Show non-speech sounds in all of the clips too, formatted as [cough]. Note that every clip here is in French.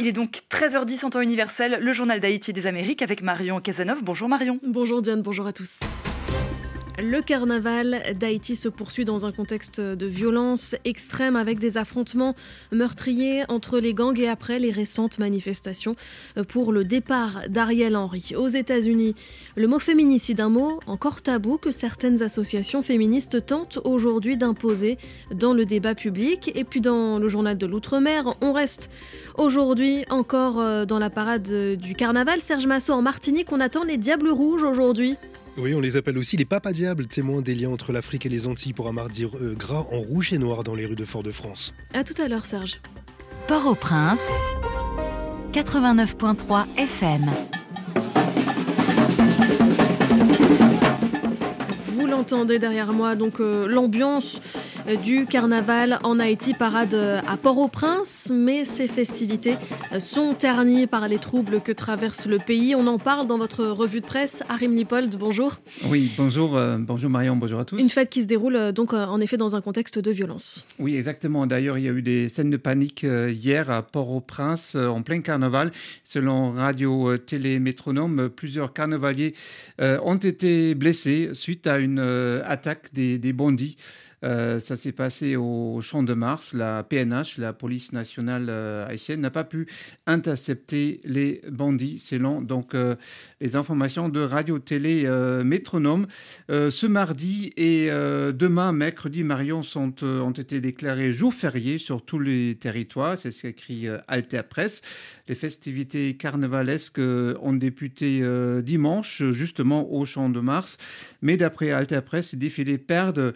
Il est donc 13h10 en temps universel, le journal d'Haïti des Amériques avec Marion Casanov. Bonjour Marion. Bonjour Diane, bonjour à tous. Le carnaval d'Haïti se poursuit dans un contexte de violence extrême avec des affrontements meurtriers entre les gangs et après les récentes manifestations pour le départ d'Ariel Henry. Aux États-Unis, le mot féminicide, un mot encore tabou que certaines associations féministes tentent aujourd'hui d'imposer dans le débat public. Et puis dans le journal de l'Outre-mer, on reste aujourd'hui encore dans la parade du carnaval. Serge Massot en Martinique, on attend les Diables Rouges aujourd'hui. Oui, on les appelle aussi les papas diables, témoins des liens entre l'Afrique et les Antilles pour un mardi euh, gras en rouge et noir dans les rues de Fort-de-France. À tout à l'heure, Serge. Port-au-Prince, 89.3 FM. Vous l'entendez derrière moi, donc euh, l'ambiance du carnaval en Haïti, parade à Port-au-Prince, mais ces festivités sont ternies par les troubles que traverse le pays. On en parle dans votre revue de presse. Arim Lipold, bonjour. Oui, bonjour, euh, bonjour Marion, bonjour à tous. Une fête qui se déroule euh, donc euh, en effet dans un contexte de violence. Oui, exactement. D'ailleurs, il y a eu des scènes de panique euh, hier à Port-au-Prince euh, en plein carnaval. Selon Radio Télé Métronome, plusieurs carnavaliers euh, ont été blessés suite à une euh, attaque des, des bandits. Euh, ça s'est passé au Champ de Mars. La PNH, la police nationale euh, haïtienne, n'a pas pu intercepter les bandits, selon donc euh, les informations de Radio Télé euh, Métronome. Ce mardi et demain, mercredi, Marion, sont, ont été déclarés jours fériés sur tous les territoires. C'est ce qu'écrit Altea Presse. Les festivités carnavalesques ont débuté dimanche, justement au Champ de Mars. Mais d'après Altea Presse, ces défilés perdent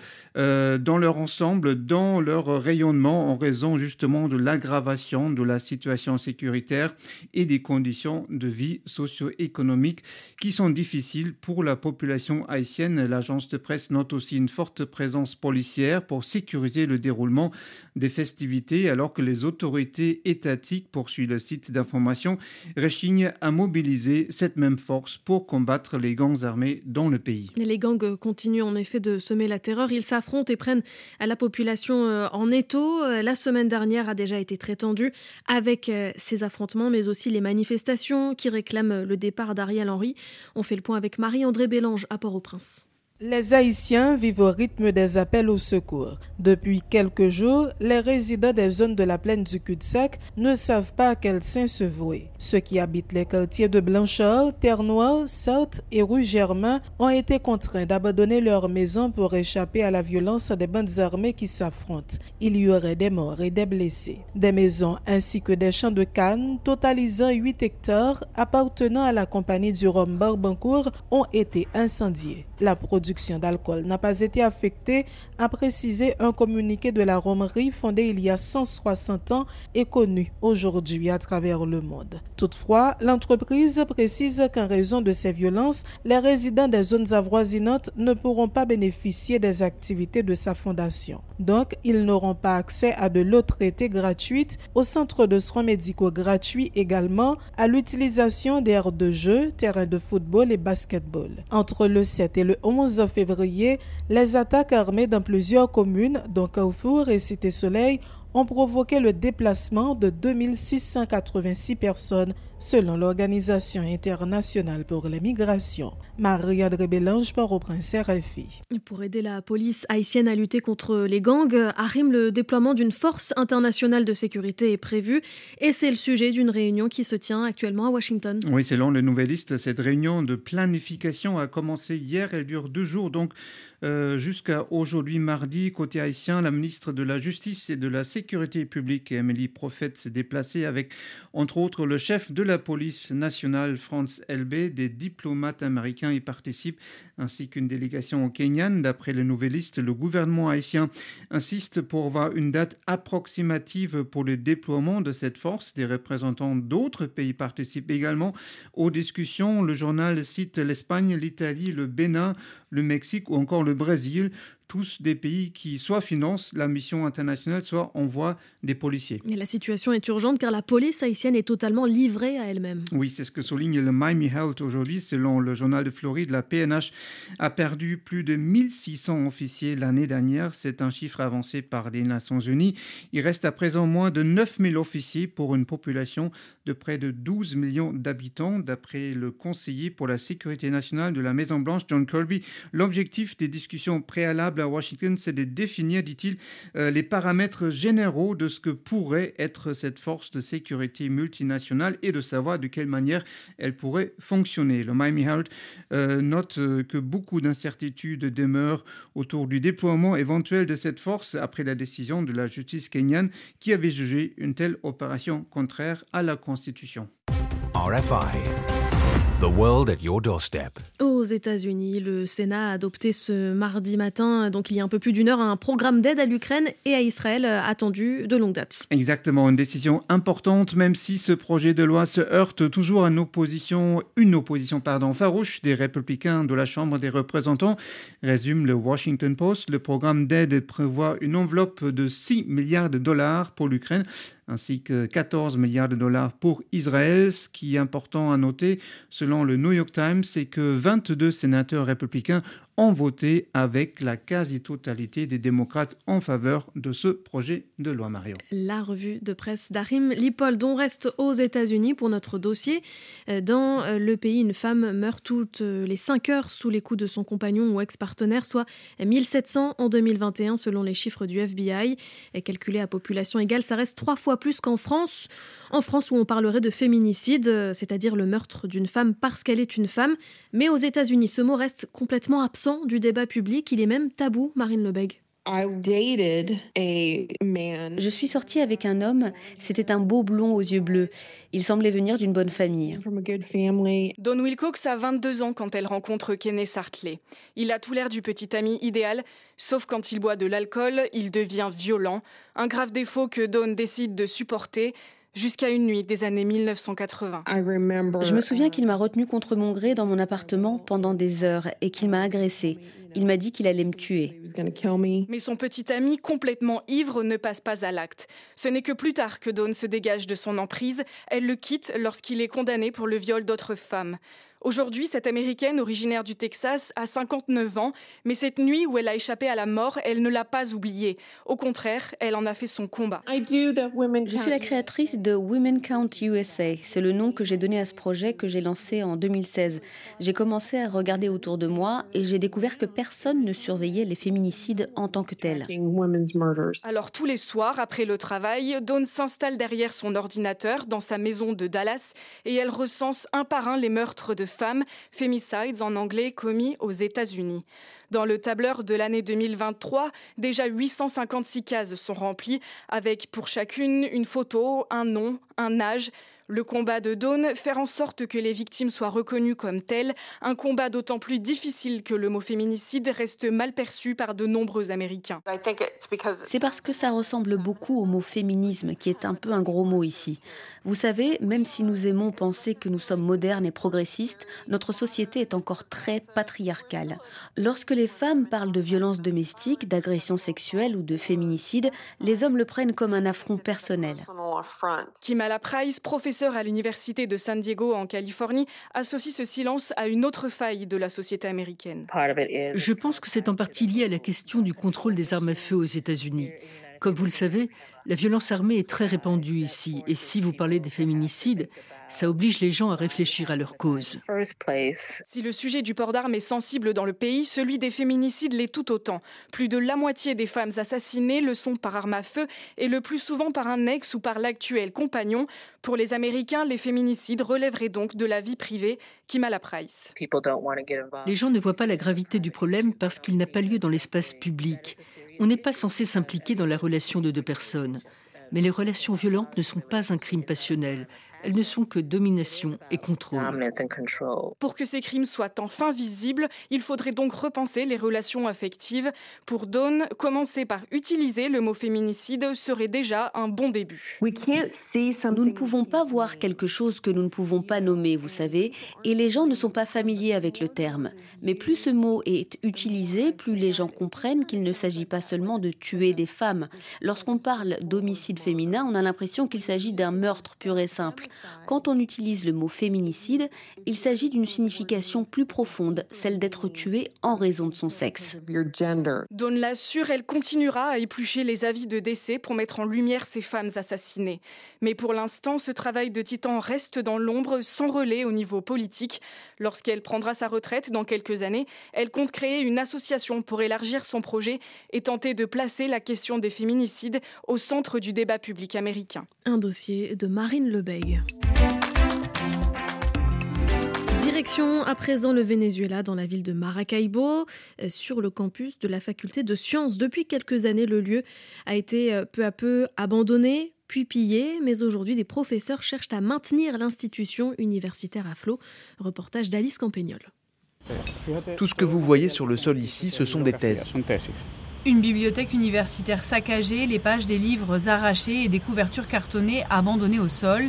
dans leur ensemble, dans leur rayonnement, en raison justement de l'aggravation de la situation sécuritaire et des conditions de vie socio-économiques qui sont difficiles pour la population haïtienne. L'agence de presse note aussi une forte présence policière pour sécuriser le déroulement des festivités, alors que les autorités étatiques, poursuit le site d'information, rechignent à mobiliser cette même force pour combattre les gangs armés dans le pays. Les gangs continuent en effet de semer la terreur. Ils s'affrontent et prennent à la population euh, en étau. Euh, La semaine dernière a déjà été très tendue avec euh, ces affrontements, mais aussi les manifestations qui réclament le départ d'Ariel Henry. On fait le point avec Marie-André Bélange à Port-au-Prince. Les Haïtiens vivent au rythme des appels au secours. Depuis quelques jours, les résidents des zones de la plaine du cul-de-sac ne savent pas à quel saint se vouer. Ceux qui habitent les quartiers de Blanchard, Terre-Noire, et rue Germain ont été contraints d'abandonner leur maison pour échapper à la violence des bandes armées qui s'affrontent. Il y aurait des morts et des blessés. Des maisons ainsi que des champs de canne totalisant 8 hectares appartenant à la compagnie du Rhum Barbancourt ont été incendiés. La production d'alcool n'a pas été affectée, a précisé un communiqué de la Romerie fondée il y a 160 ans et connue aujourd'hui à travers le monde. Toutefois, l'entreprise précise qu'en raison de ces violences, les résidents des zones avoisinantes ne pourront pas bénéficier des activités de sa fondation. Donc, ils n'auront pas accès à de l'eau traitée gratuite, au centre de soins médicaux gratuits également, à l'utilisation d'aires de jeu, terrains de football et basketball. Entre le 7 et le 11 février, les attaques armées dans plusieurs communes, dont Carrefour et Cité Soleil, ont provoqué le déplacement de 2686 personnes selon l'Organisation internationale pour les migrations. Marie-André Bélange, Port-au-Prince, RFI. Pour aider la police haïtienne à lutter contre les gangs, Harim, le déploiement d'une force internationale de sécurité est prévu et c'est le sujet d'une réunion qui se tient actuellement à Washington. Oui, selon le Nouvelliste, cette réunion de planification a commencé hier. Elle dure deux jours, donc euh, jusqu'à aujourd'hui mardi. Côté haïtien, la ministre de la Justice et de la Sécurité publique, Émilie Prophète, s'est déplacée avec, entre autres, le chef de la police nationale, France LB. Des diplomates américains y participent, ainsi qu'une délégation kenyane. D'après le Nouvelliste, le gouvernement haïtien insiste pour avoir une date approximative pour le déploiement de cette force. Des représentants d'autres pays participent également aux discussions. Le journal cite l'Espagne, l'Italie, le Bénin, le Mexique ou encore le Brésil. Tous des pays qui soit financent la mission internationale, soit envoient des policiers. Et la situation est urgente car la police haïtienne est totalement livrée à elle-même. Oui, c'est ce que souligne le Miami Health aujourd'hui. Selon le journal de Floride, la PNH a perdu plus de 1600 officiers l'année dernière. C'est un chiffre avancé par les Nations Unies. Il reste à présent moins de 9000 officiers pour une population de près de 12 millions d'habitants, d'après le conseiller pour la sécurité nationale de la Maison-Blanche, John Kirby. L'objectif des discussions préalables à Washington, c'est de définir, dit-il, euh, les paramètres généraux de ce que pourrait être cette force de sécurité multinationale et de savoir de quelle manière elle pourrait fonctionner. Le Miami Herald euh, note euh, que beaucoup d'incertitudes demeurent autour du déploiement éventuel de cette force après la décision de la justice kenyane qui avait jugé une telle opération contraire à la Constitution. RFI. The world at your doorstep. Aux États-Unis, le Sénat a adopté ce mardi matin, donc il y a un peu plus d'une heure, un programme d'aide à l'Ukraine et à Israël attendu de longue date. Exactement, une décision importante, même si ce projet de loi se heurte toujours à une opposition, une opposition pardon, farouche des républicains de la Chambre des représentants. Résume le Washington Post, le programme d'aide prévoit une enveloppe de 6 milliards de dollars pour l'Ukraine ainsi que 14 milliards de dollars pour Israël. Ce qui est important à noter, selon le New York Times, c'est que 22 sénateurs républicains ont voté avec la quasi-totalité des démocrates en faveur de ce projet de loi Mario. La revue de presse d'Arim Lipold. On reste aux États-Unis pour notre dossier. Euh, dans euh, le pays, une femme meurt toutes euh, les 5 heures sous les coups de son compagnon ou ex-partenaire, soit 1700 en 2021 selon les chiffres du FBI. Calculé à population égale, ça reste trois fois plus qu'en France. En France où on parlerait de féminicide, c'est-à-dire le meurtre d'une femme parce qu'elle est une femme. Mais aux États-Unis, ce mot reste complètement absent du débat public. Il est même tabou, Marine Lebeg. Je suis sortie avec un homme, c'était un beau blond aux yeux bleus. Il semblait venir d'une bonne famille. Dawn Wilcox a 22 ans quand elle rencontre Kenneth Sartley. Il a tout l'air du petit ami idéal, sauf quand il boit de l'alcool, il devient violent, un grave défaut que Dawn décide de supporter jusqu'à une nuit des années 1980. Je me souviens qu'il m'a retenu contre mon gré dans mon appartement pendant des heures et qu'il m'a agressé. Il m'a dit qu'il allait me tuer. Mais son petit ami, complètement ivre, ne passe pas à l'acte. Ce n'est que plus tard que Dawn se dégage de son emprise. Elle le quitte lorsqu'il est condamné pour le viol d'autres femmes. Aujourd'hui, cette Américaine originaire du Texas a 59 ans, mais cette nuit où elle a échappé à la mort, elle ne l'a pas oubliée. Au contraire, elle en a fait son combat. Je suis la créatrice de Women Count USA. C'est le nom que j'ai donné à ce projet que j'ai lancé en 2016. J'ai commencé à regarder autour de moi et j'ai découvert que personne ne surveillait les féminicides en tant que tels. Alors tous les soirs, après le travail, Dawn s'installe derrière son ordinateur dans sa maison de Dallas et elle recense un par un les meurtres de femmes, femicides en anglais, commis aux États-Unis. Dans le tableur de l'année 2023, déjà 856 cases sont remplies, avec pour chacune une photo, un nom, un âge, le combat de Dawn, faire en sorte que les victimes soient reconnues comme telles, un combat d'autant plus difficile que le mot féminicide reste mal perçu par de nombreux Américains. C'est parce que ça ressemble beaucoup au mot féminisme, qui est un peu un gros mot ici. Vous savez, même si nous aimons penser que nous sommes modernes et progressistes, notre société est encore très patriarcale. Lorsque les femmes parlent de violence domestique, d'agression sexuelle ou de féminicide, les hommes le prennent comme un affront personnel. Kimala Price, professeur à l'Université de San Diego en Californie, associe ce silence à une autre faille de la société américaine. Je pense que c'est en partie lié à la question du contrôle des armes à feu aux États-Unis. Comme vous le savez, la violence armée est très répandue ici. Et si vous parlez des féminicides, ça oblige les gens à réfléchir à leur cause. Si le sujet du port d'armes est sensible dans le pays, celui des féminicides l'est tout autant. Plus de la moitié des femmes assassinées le sont par arme à feu et le plus souvent par un ex ou par l'actuel compagnon. Pour les Américains, les féminicides relèveraient donc de la vie privée, qui la Price. Les gens ne voient pas la gravité du problème parce qu'il n'a pas lieu dans l'espace public. On n'est pas censé s'impliquer dans la relation de deux personnes. Mais les relations violentes ne sont pas un crime passionnel. Elles ne sont que domination et contrôle. Pour que ces crimes soient enfin visibles, il faudrait donc repenser les relations affectives. Pour Dawn, commencer par utiliser le mot féminicide serait déjà un bon début. Nous ne pouvons pas voir quelque chose que nous ne pouvons pas nommer, vous savez, et les gens ne sont pas familiers avec le terme. Mais plus ce mot est utilisé, plus les gens comprennent qu'il ne s'agit pas seulement de tuer des femmes. Lorsqu'on parle d'homicide féminin, on a l'impression qu'il s'agit d'un meurtre pur et simple. Quand on utilise le mot féminicide, il s'agit d'une signification plus profonde, celle d'être tué en raison de son sexe. Dawn l'assure, elle continuera à éplucher les avis de décès pour mettre en lumière ces femmes assassinées. Mais pour l'instant, ce travail de titan reste dans l'ombre, sans relais au niveau politique. Lorsqu'elle prendra sa retraite dans quelques années, elle compte créer une association pour élargir son projet et tenter de placer la question des féminicides au centre du débat public américain. Un dossier de Marine. Direction à présent le Venezuela dans la ville de Maracaibo, euh, sur le campus de la faculté de sciences. Depuis quelques années, le lieu a été euh, peu à peu abandonné, puis pillé, mais aujourd'hui des professeurs cherchent à maintenir l'institution universitaire à flot. Reportage d'Alice Campagnol. Tout ce que vous voyez sur le sol ici, ce sont des thèses. Une bibliothèque universitaire saccagée, les pages des livres arrachées et des couvertures cartonnées abandonnées au sol.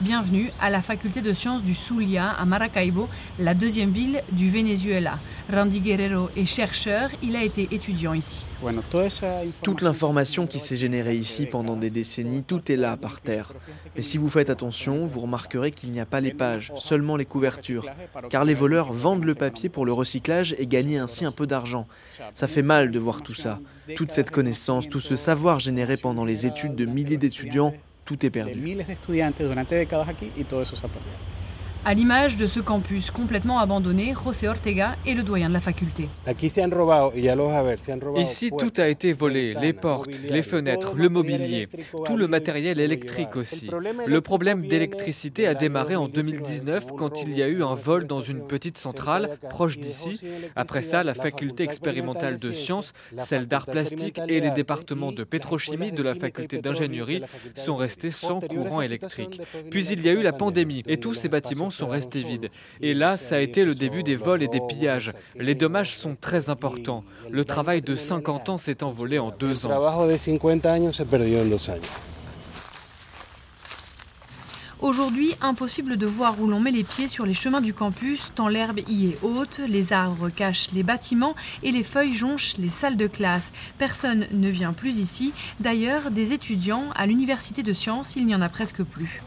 Bienvenue à la faculté de sciences du Zulia à Maracaibo, la deuxième ville du Venezuela. Randy Guerrero est chercheur, il a été étudiant ici. Toute l'information qui s'est générée ici pendant des décennies, tout est là par terre. Mais si vous faites attention, vous remarquerez qu'il n'y a pas les pages, seulement les couvertures. Car les voleurs vendent le papier pour le recyclage et gagnent ainsi un peu d'argent. Ça fait mal de voir tout ça. Toute cette connaissance, tout ce savoir généré pendant les études de milliers d'étudiants, tout est perdu. À l'image de ce campus complètement abandonné, José Ortega est le doyen de la faculté. Ici, tout a été volé, les portes, les fenêtres, le mobilier, tout le matériel électrique aussi. Le problème d'électricité a démarré en 2019 quand il y a eu un vol dans une petite centrale proche d'ici. Après ça, la faculté expérimentale de sciences, celle d'art plastique et les départements de pétrochimie de la faculté d'ingénierie sont restés sans courant électrique. Puis il y a eu la pandémie et tous ces bâtiments sont restés vides. Et là, ça a été le début des vols et des pillages. Les dommages sont très importants. Le travail de 50 ans s'est envolé en deux ans. Aujourd'hui, impossible de voir où l'on met les pieds sur les chemins du campus, tant l'herbe y est haute, les arbres cachent les bâtiments et les feuilles jonchent les salles de classe. Personne ne vient plus ici. D'ailleurs, des étudiants à l'université de sciences, il n'y en a presque plus.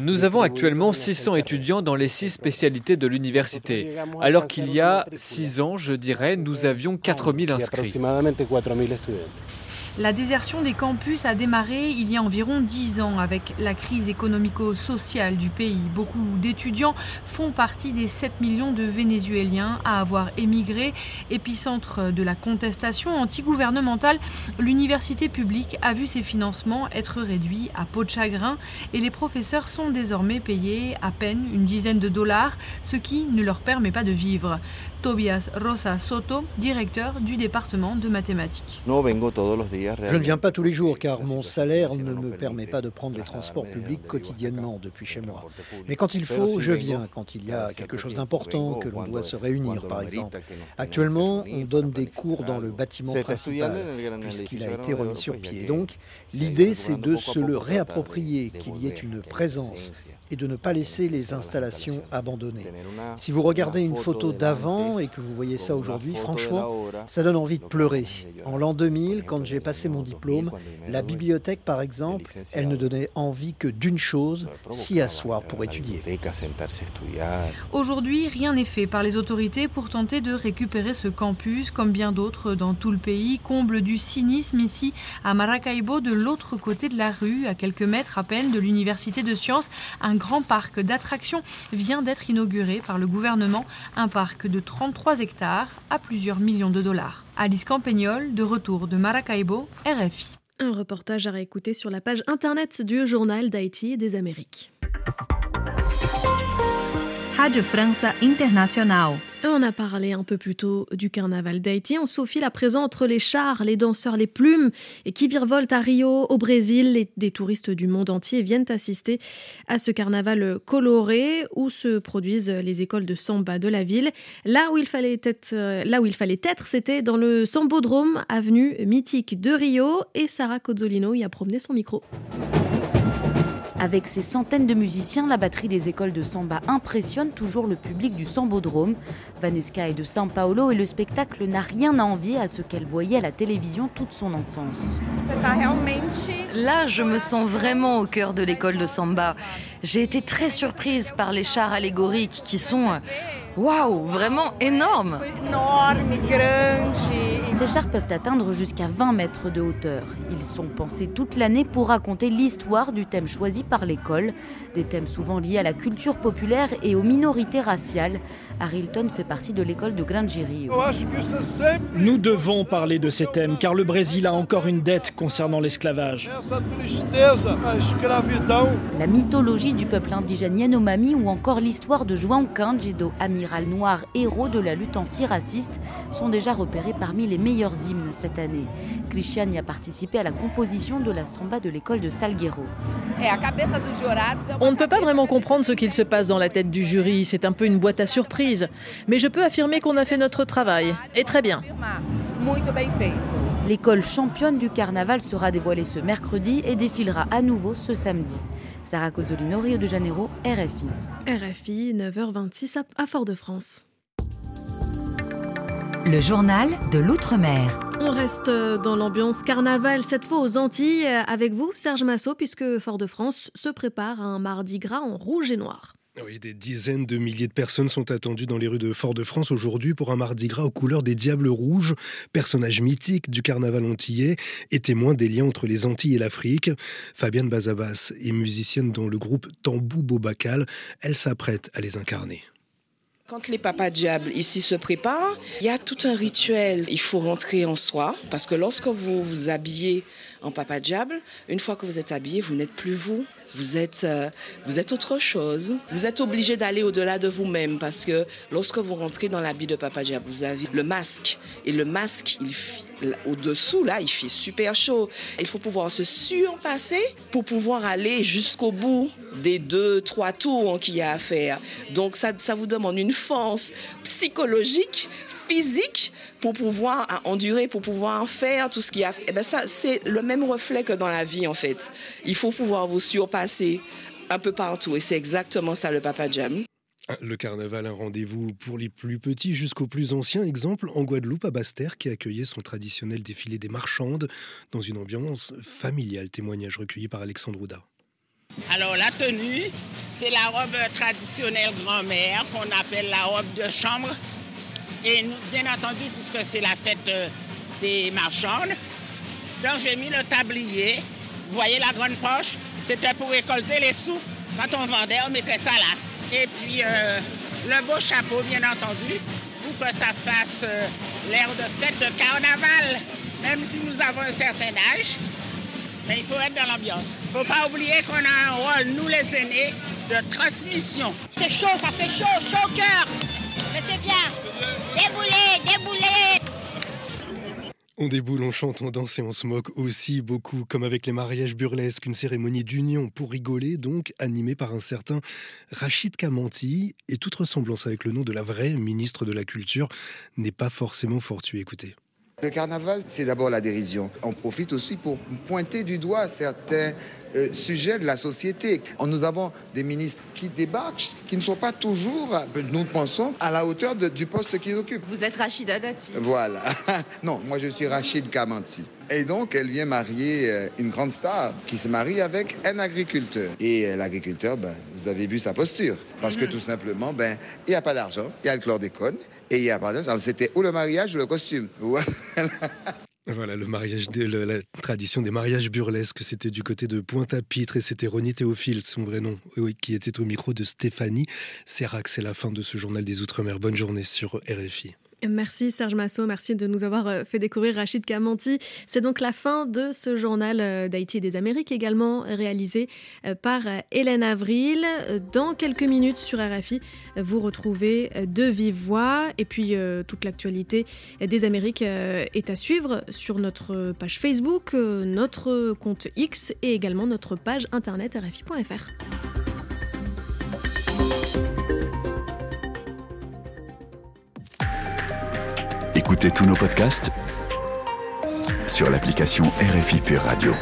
Nous avons actuellement 600 étudiants dans les six spécialités de l'université, alors qu'il y a 6 ans, je dirais, nous avions 4000 inscrits. La désertion des campus a démarré il y a environ 10 ans avec la crise économico-sociale du pays. Beaucoup d'étudiants font partie des 7 millions de Vénézuéliens à avoir émigré. Épicentre de la contestation anti-gouvernementale, l'université publique a vu ses financements être réduits à peau de chagrin et les professeurs sont désormais payés à peine une dizaine de dollars, ce qui ne leur permet pas de vivre. Tobias Rosa Soto, directeur du département de mathématiques. Je ne viens pas tous les jours car mon salaire ne me permet pas de prendre les transports publics quotidiennement depuis chez moi. Mais quand il faut, je viens, quand il y a quelque chose d'important, que l'on doit se réunir par exemple. Actuellement, on donne des cours dans le bâtiment principal puisqu'il a été remis sur pied. Donc, l'idée c'est de se le réapproprier, qu'il y ait une présence et de ne pas laisser les installations abandonnées. Si vous regardez une photo d'avant et que vous voyez ça aujourd'hui, franchement, ça donne envie de pleurer. En l'an 2000, quand j'ai passé mon diplôme, la bibliothèque, par exemple, elle ne donnait envie que d'une chose, s'y asseoir pour étudier. Aujourd'hui, rien n'est fait par les autorités pour tenter de récupérer ce campus, comme bien d'autres dans tout le pays, comble du cynisme ici à Maracaibo, de l'autre côté de la rue, à quelques mètres à peine de l'université de sciences, un grand parc d'attractions vient d'être inauguré par le gouvernement, un parc de 33 hectares à plusieurs millions de dollars. Alice Campagnol, de retour de Maracaibo, RFI. Un reportage à réécouter sur la page internet du journal d'Haïti et des Amériques. Radio France Internationale. On a parlé un peu plus tôt du carnaval d'Haïti. On s'aufile à présent entre les chars, les danseurs, les plumes et qui virevoltent à Rio, au Brésil. des touristes du monde entier viennent assister à ce carnaval coloré où se produisent les écoles de samba de la ville. Là où il fallait être, là où il fallait être, c'était dans le Sambodrome, avenue mythique de Rio. Et Sarah Cozzolino y a promené son micro. Avec ses centaines de musiciens, la batterie des écoles de samba impressionne toujours le public du Sambodrome. Vanesca est de São Paulo et le spectacle n'a rien à envier à ce qu'elle voyait à la télévision toute son enfance. Là, je me sens vraiment au cœur de l'école de samba. J'ai été très surprise par les chars allégoriques qui sont euh, Waouh, vraiment énorme Ces chars peuvent atteindre jusqu'à 20 mètres de hauteur. Ils sont pensés toute l'année pour raconter l'histoire du thème choisi par l'école, des thèmes souvent liés à la culture populaire et aux minorités raciales. Harrington fait partie de l'école de Grangerio. Nous devons parler de ces thèmes car le Brésil a encore une dette concernant l'esclavage. La mythologie du peuple indigène Yanomami ou encore l'histoire de João Cândido, amiral noir héros de la lutte antiraciste, sont déjà repérés parmi les meilleurs hymnes cette année. Christian y a participé à la composition de la samba de l'école de Salguero. On ne peut pas vraiment comprendre ce qu'il se passe dans la tête du jury, c'est un peu une boîte à surprise. Mais je peux affirmer qu'on a fait notre travail, et très bien. L'école championne du carnaval sera dévoilée ce mercredi et défilera à nouveau ce samedi. Sarah Cozzolino, Rio de Janeiro, RFI. RFI, 9h26 à Fort-de-France. Le journal de l'Outre-mer. On reste dans l'ambiance carnaval, cette fois aux Antilles, avec vous, Serge Massot, puisque Fort-de-France se prépare à un mardi gras en rouge et noir. Oui, des dizaines de milliers de personnes sont attendues dans les rues de Fort-de-France aujourd'hui pour un mardi gras aux couleurs des Diables Rouges, personnages mythiques du carnaval antillais et témoins des liens entre les Antilles et l'Afrique. Fabienne Bazabas est musicienne dans le groupe Tambou Bobacal. Elle s'apprête à les incarner. Quand les papas diables ici se préparent, il y a tout un rituel. Il faut rentrer en soi parce que lorsque vous vous habillez en papa diable, une fois que vous êtes habillé, vous n'êtes plus vous. Vous êtes, euh, vous êtes autre chose. Vous êtes obligé d'aller au-delà de vous-même parce que lorsque vous rentrez dans l'habit de Papa Diable, vous avez le masque. Et le masque, il, au-dessous, là, il fait super chaud. Il faut pouvoir se surpasser pour pouvoir aller jusqu'au bout des deux, trois tours qu'il y a à faire. Donc ça, ça vous demande une force psychologique, physique pour pouvoir endurer, pour pouvoir faire tout ce qu'il y a. Et eh ben ça, c'est le même reflet que dans la vie en fait. Il faut pouvoir vous surpasser un peu partout et c'est exactement ça le Papa Jam. Le carnaval, un rendez-vous pour les plus petits jusqu'aux plus anciens. Exemple en Guadeloupe, à Basse-Terre, qui accueillait son traditionnel défilé des marchandes dans une ambiance familiale. Témoignage recueilli par Alexandre Ouda. Alors la tenue, c'est la robe traditionnelle grand-mère qu'on appelle la robe de chambre. Et bien entendu, puisque c'est la fête euh, des marchandes, donc j'ai mis le tablier. Vous voyez la grande poche? C'était pour récolter les sous. Quand on vendait, on mettait ça là. Et puis euh, le beau chapeau, bien entendu, pour que ça fasse euh, l'air de fête de carnaval. Même si nous avons un certain âge, mais il faut être dans l'ambiance. Il ne faut pas oublier qu'on a un rôle, nous les aînés, de transmission. C'est chaud, ça fait chaud, chaud au cœur. Mais c'est bien. Déboulez, déboulez. On déboule, on chante, on danse et on se moque aussi beaucoup, comme avec les mariages burlesques, une cérémonie d'union pour rigoler, donc animée par un certain Rachid Kamanti. Et toute ressemblance avec le nom de la vraie ministre de la Culture n'est pas forcément fortuite. Écoutez. Le carnaval, c'est d'abord la dérision. On profite aussi pour pointer du doigt certains euh, sujets de la société. Nous avons des ministres qui débarquent, qui ne sont pas toujours, nous pensons, à la hauteur du poste qu'ils occupent. Vous êtes Rachida Dati. Voilà. [laughs] non, moi je suis Rachid Kamanti. Et donc, elle vient marier euh, une grande star qui se marie avec un agriculteur. Et euh, l'agriculteur, ben, vous avez vu sa posture. Parce que mm. tout simplement, ben, il n'y a pas d'argent, il y a le chlordécone. Et il y a pas d'argent. C'était ou le mariage ou le costume. [laughs] Voilà, le mariage de, la tradition des mariages burlesques, c'était du côté de Pointe-à-Pitre et c'était Ronnie Théophile, son vrai nom, qui était au micro de Stéphanie Serrac. C'est la fin de ce journal des Outre-mer. Bonne journée sur RFI. Merci Serge Massot, merci de nous avoir euh, fait découvrir Rachid Kamanti. C'est donc la fin de ce journal euh, d'Haïti et des Amériques, également réalisé euh, par Hélène Avril. Dans quelques minutes sur RFI, vous retrouvez de vive voix et puis toute l'actualité des Amériques est à suivre sur notre page Facebook, notre compte X et également notre page internet rfi.fr. Écoutez tous nos podcasts sur l'application RFI Pure Radio.